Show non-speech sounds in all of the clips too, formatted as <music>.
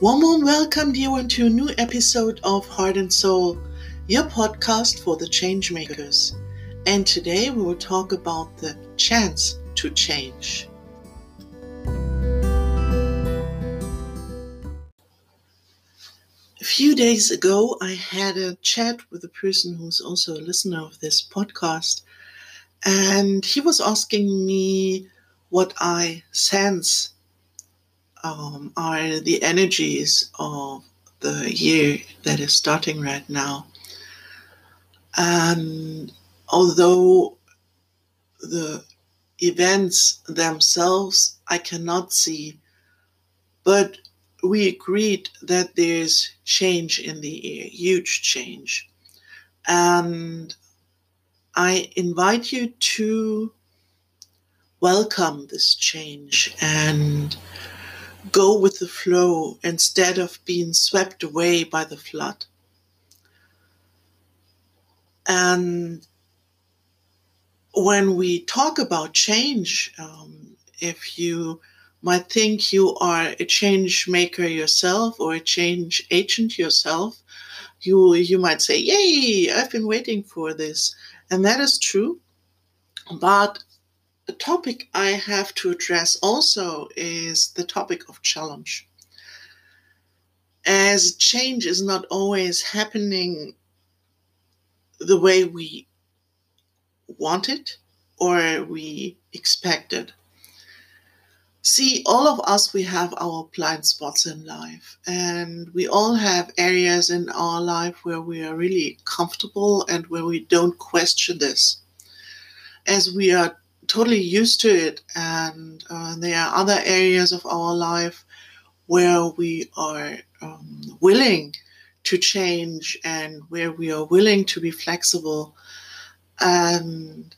One warm welcome, dear one, to a new episode of Heart and Soul, your podcast for the changemakers. And today we will talk about the chance to change. A few days ago, I had a chat with a person who's also a listener of this podcast, and he was asking me what I sense um, are the energies of the year that is starting right now. And although the events themselves I cannot see, but we agreed that there's change in the air, huge change. And I invite you to welcome this change and go with the flow instead of being swept away by the flood. And when we talk about change, um, if you might think you are a change maker yourself or a change agent yourself, you you might say, "Yay! I've been waiting for this," and that is true. But the topic I have to address also is the topic of challenge. As change is not always happening the way we want it or we expect it. See, all of us, we have our blind spots in life, and we all have areas in our life where we are really comfortable and where we don't question this. As we are totally used to it, and uh, there are other areas of our life where we are um, willing to change and where we are willing to be flexible. And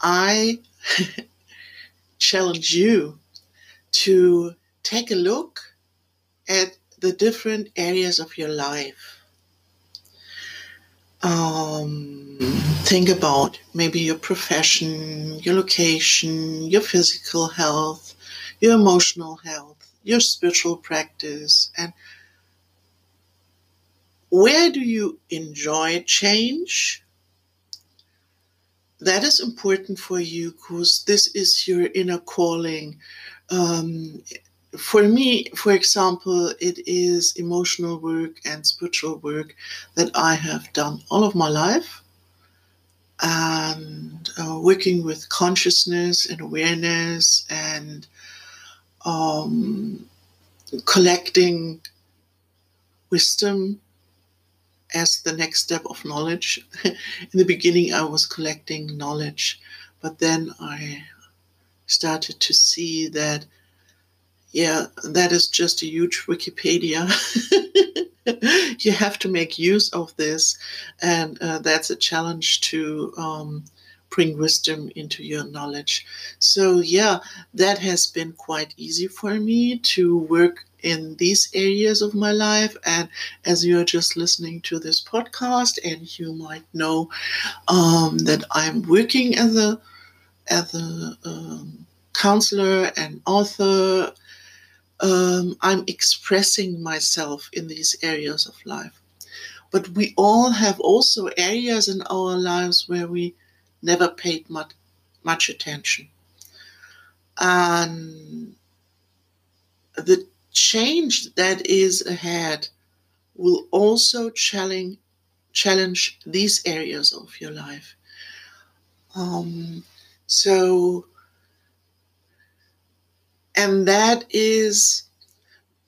I <laughs> challenge you to take a look at the different areas of your life um, think about maybe your profession, your location, your physical health, your emotional health, your spiritual practice, and where do you enjoy change? That is important for you because this is your inner calling. Um, for me, for example, it is emotional work and spiritual work that I have done all of my life. And uh, working with consciousness and awareness and um, collecting wisdom as the next step of knowledge. <laughs> In the beginning, I was collecting knowledge, but then I started to see that yeah, that is just a huge Wikipedia. <laughs> you have to make use of this, and uh, that's a challenge to um, bring wisdom into your knowledge. So, yeah, that has been quite easy for me to work in these areas of my life. And as you're just listening to this podcast, and you might know um, that I'm working as a as a um, counselor and author um, I'm expressing myself in these areas of life. But we all have also areas in our lives where we never paid much, much attention. And the change that is ahead will also challenge, challenge these areas of your life. Um, so and that is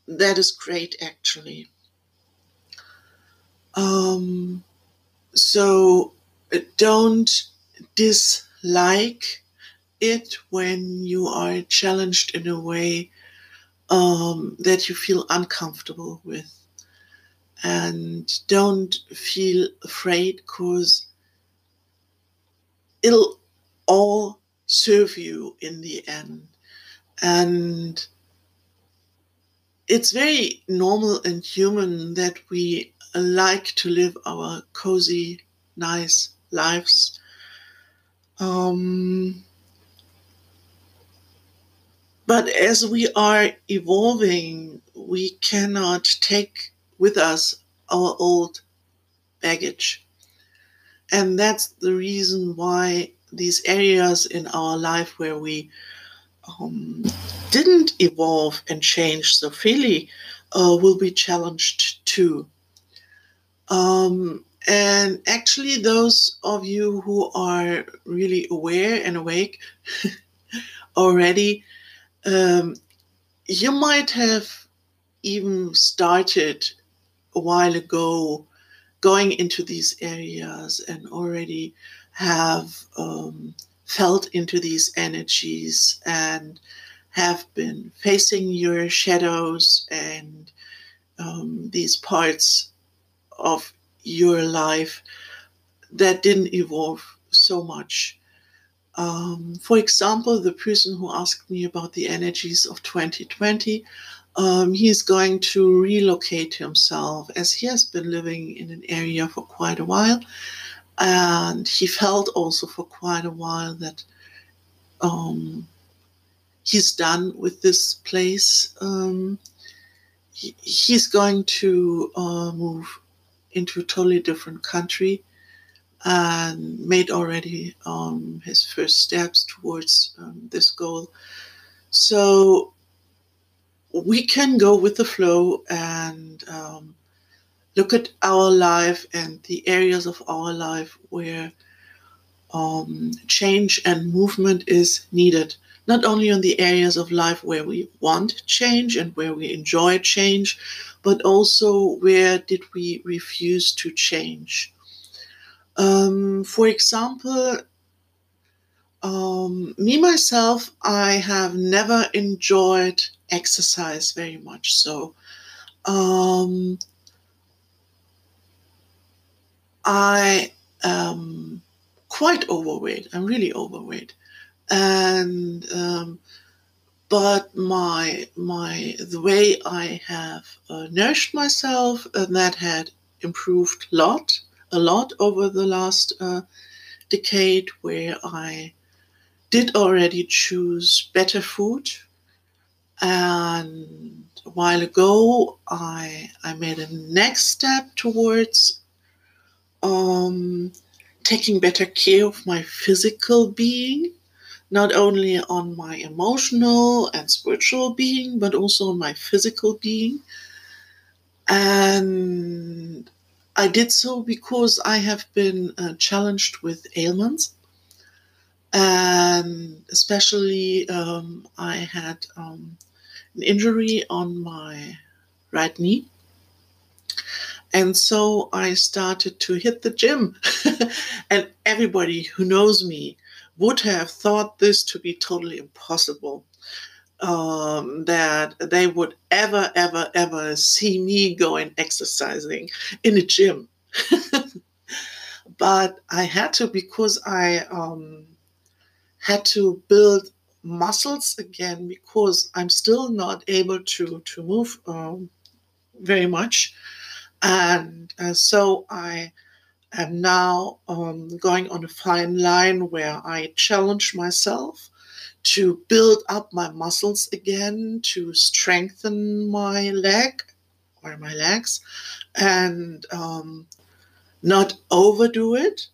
that is great actually. Um, so don't dislike it when you are challenged in a way um, that you feel uncomfortable with. And don't feel afraid because it'll all serve you in the end and it's very normal and human that we like to live our cozy, nice lives. Um, but as we are evolving, we cannot take with us our old baggage. And that's the reason why these areas in our life where we um, didn't evolve and change so freely uh, will be challenged too. Um, and actually, those of you who are really aware and awake <laughs> already, um, you might have even started a while ago going into these areas and already have um, felt into these energies and have been facing your shadows and um, these parts of your life that didn't evolve so much. Um, for example, the person who asked me about the energies of 2020, um, he's going to relocate himself as he has been living in an area for quite a while. And he felt also for quite a while that um, he's done with this place. Um, he, he's going to uh, move into a totally different country and made already um, his first steps towards um, this goal. So we can go with the flow and um, look at our life and the areas of our life where um, change and movement is needed. Not only on the areas of life where we want change and where we enjoy change, but also where did we refuse to change. Um, for example, um, me myself, I have never enjoyed exercise very much. So, um, I am quite overweight. I'm really overweight, and um, but my my the way I have uh, nourished myself and that had improved a lot a lot over the last uh, decade, where I did already choose better food. And a while ago, I, I made a next step towards um, taking better care of my physical being, not only on my emotional and spiritual being, but also on my physical being. And I did so because I have been uh, challenged with ailments and especially um, I had um, an injury on my right knee. And so I started to hit the gym. <laughs> and everybody who knows me would have thought this to be totally impossible. Um, that they would ever, ever, ever see me going exercising in a gym. <laughs> but I had to because I um, had to build muscles again because I'm still not able to to move um, very much, and uh, so I am now um, going on a fine line where I challenge myself to build up my muscles again, to strengthen my leg or my legs, and um, not overdo it.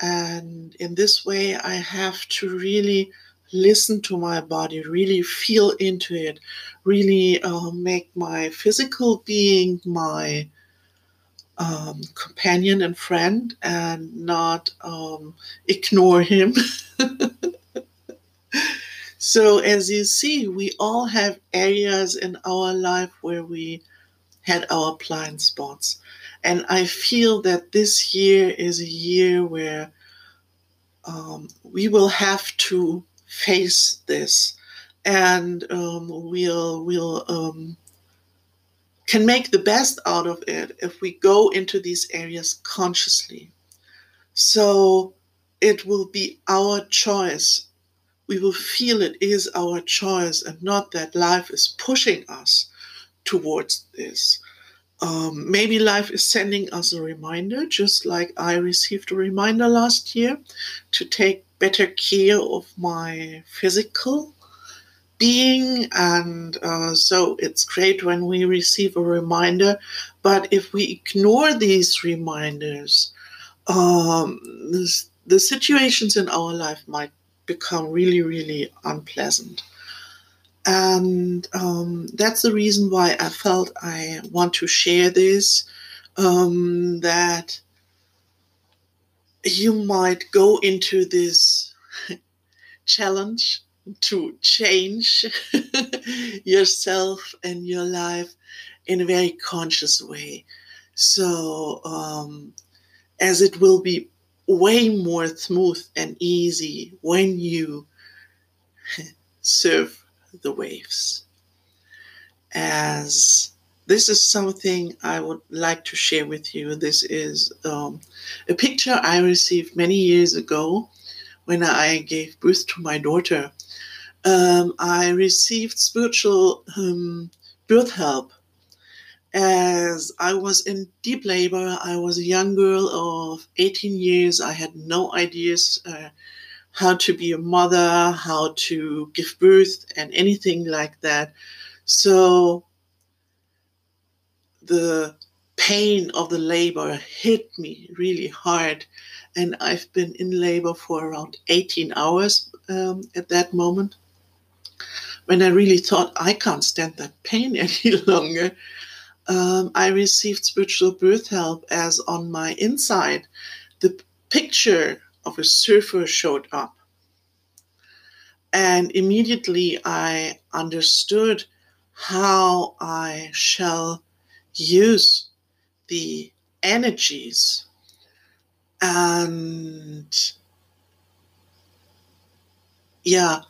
And in this way, I have to really listen to my body, really feel into it, really uh, make my physical being my um, companion and friend and not um, ignore him. <laughs> so, as you see, we all have areas in our life where we had our blind spots. And I feel that this year is a year where um, we will have to face this, and um, we'll we'll um, can make the best out of it if we go into these areas consciously. So it will be our choice. We will feel it is our choice, and not that life is pushing us towards this. Um, maybe life is sending us a reminder, just like I received a reminder last year to take better care of my physical being, and uh, so it's great when we receive a reminder. But if we ignore these reminders, um, this, the situations in our life might become really, really unpleasant. And um, that's the reason why I felt I want to share this. Um, that you might go into this <laughs> challenge to change <laughs> yourself and your life in a very conscious way. So, um, as it will be way more smooth and easy when you <laughs> surf the waves. As this is something I would like to share with you. This is um, a picture I received many years ago when I gave birth to my daughter. Um, I received spiritual um, birth help as I was in deep labor. I was a young girl of 18 years. I had no ideas uh, how to be a mother, how to give birth, and anything like that. So the pain of the labor hit me really hard. And I've been in labor for around 18 hours um, at that moment when I really thought I can't stand that pain <laughs> any longer. Um, I received spiritual birth help as on my inside, the picture of a surfer showed up. And immediately I understood how I shall use the energies and yeah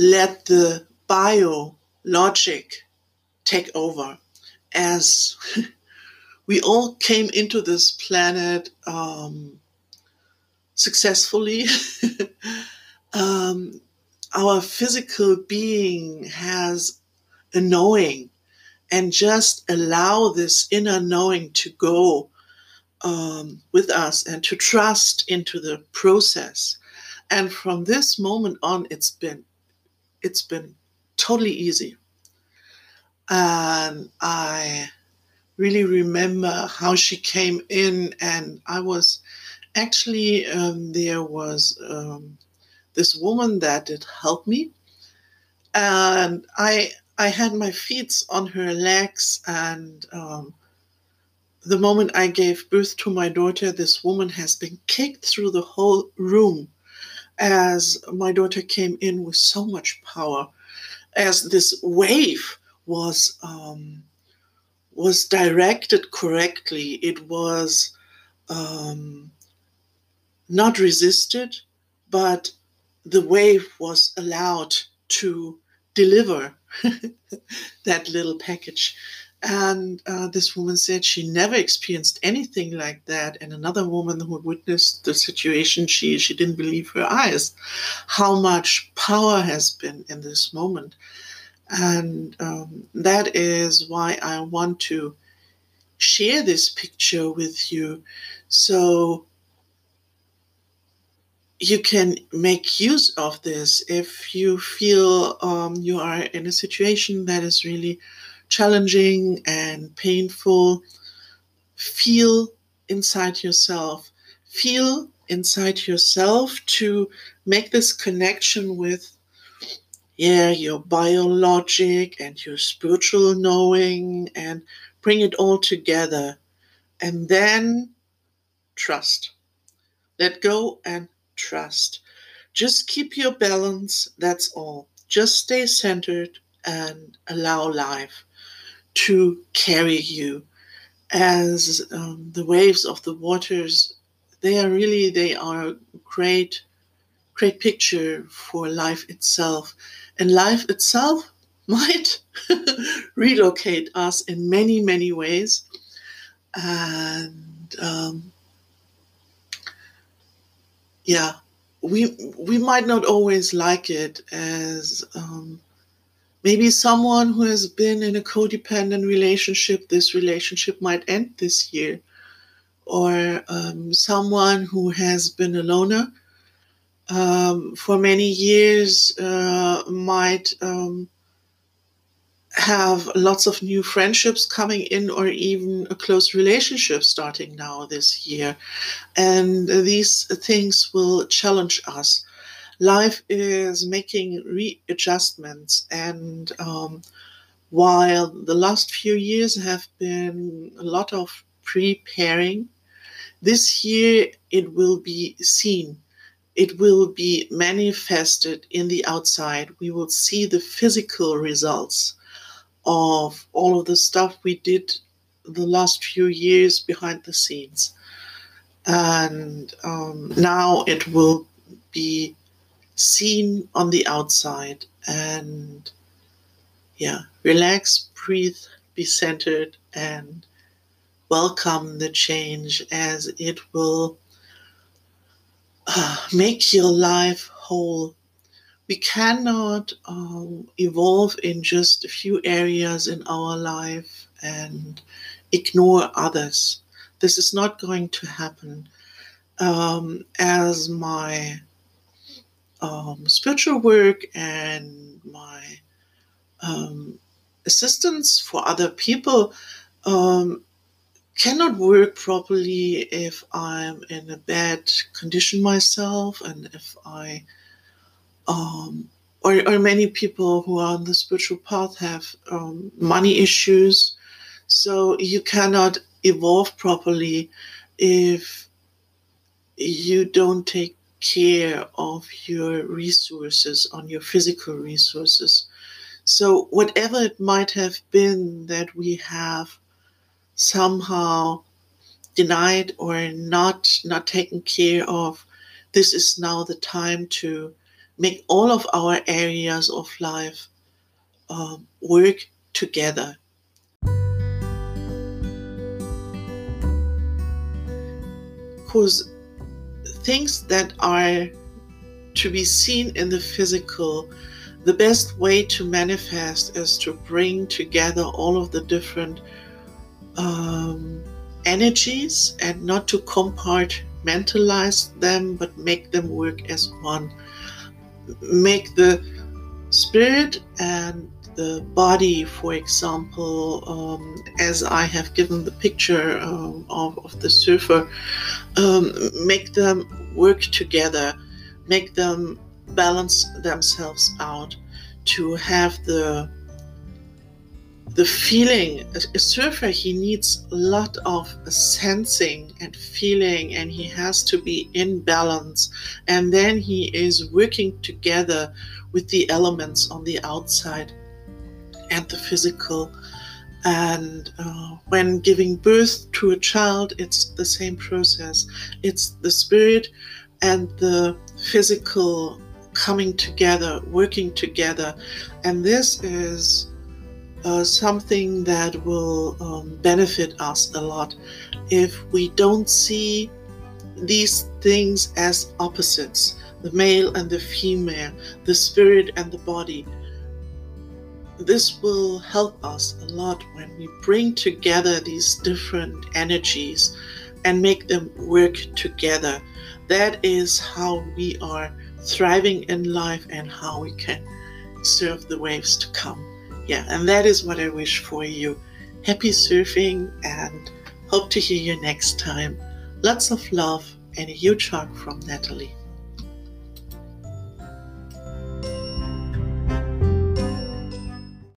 let the bio logic take over as <laughs> we all came into this planet um, successfully <laughs> um, our physical being has a knowing and just allow this inner knowing to go um, with us and to trust into the process. And from this moment on, it's been it's been totally easy. And I really remember how she came in, and I was actually um, there was um, this woman that did help me, and I I had my feet on her legs, and um, the moment I gave birth to my daughter, this woman has been kicked through the whole room as my daughter came in with so much power, as this wave was um, was directed correctly. It was um, not resisted, but the wave was allowed to deliver <laughs> that little package. And uh, this woman said she never experienced anything like that. And another woman who witnessed the situation, she, she didn't believe her eyes, how much power has been in this moment. And um, that is why I want to share this picture with you. So you can make use of this if you feel um, you are in a situation that is really challenging and painful. Feel inside yourself. Feel inside yourself to make this connection with yeah your biologic and your spiritual knowing and bring it all together and then trust let go and trust. Just keep your balance, that's all. Just stay centered and allow life to carry you. As um, the waves of the waters they are really they are a great great picture for life itself. And life itself <laughs> might <laughs> relocate us in many many ways. And um, yeah, we we might not always like it as um, maybe someone who has been in a codependent relationship. This relationship might end this year, or um, someone who has been a loner. um, for many years uh, might um, have lots of new friendships coming in or even a close relationship starting now this year. And these things will challenge us. Life is making readjustments. And um, while the last few years have been a lot of preparing, this year it will be seen. It will be manifested in the outside. We will see the physical results of all of the stuff we did the last few years behind the scenes. And um, now it will be seen on the outside. And yeah, relax, breathe, be centered, and welcome the change as it will uh, make your life whole we cannot um, evolve in just a few areas in our life and ignore others. This is not going to happen. Um, as my um, spiritual work and my um, assistance for other people um, cannot work properly if I'm in a bad condition myself and if I um, or, or many people who are on the spiritual path have um, money issues. So you cannot evolve properly if you don't take care of your resources, on your physical resources. So, whatever it might have been that we have somehow denied or not not taken care of, this is now the time to make all of our areas of life um, work together. Because things that are to be seen in the physical, the best way to manifest is to bring together all of the different um, energies and not to compartmentalize them, but make them work as one. Make the spirit and the body, for example, um, as I have given the picture um, of, of, the surfer, um, make them work together, make them balance themselves out to have the the feeling. A surfer he needs a lot of sensing and feeling and he has to be in balance. And then he is working together with the elements on the outside and the physical. And uh, when giving birth to a child it's the same process. It's the spirit and the physical coming together working together. And this is uh, something that will um, benefit us a lot. If we don't see these things as opposites the male and the female, the spirit and the body. This will help us a lot when we bring together these different energies and make them work together. That is how we are thriving in life and how we can serve the waves to come yeah, and that is what I wish for you. Happy surfing and hope to hear you next time. Lots of love and a huge hug from Natalie.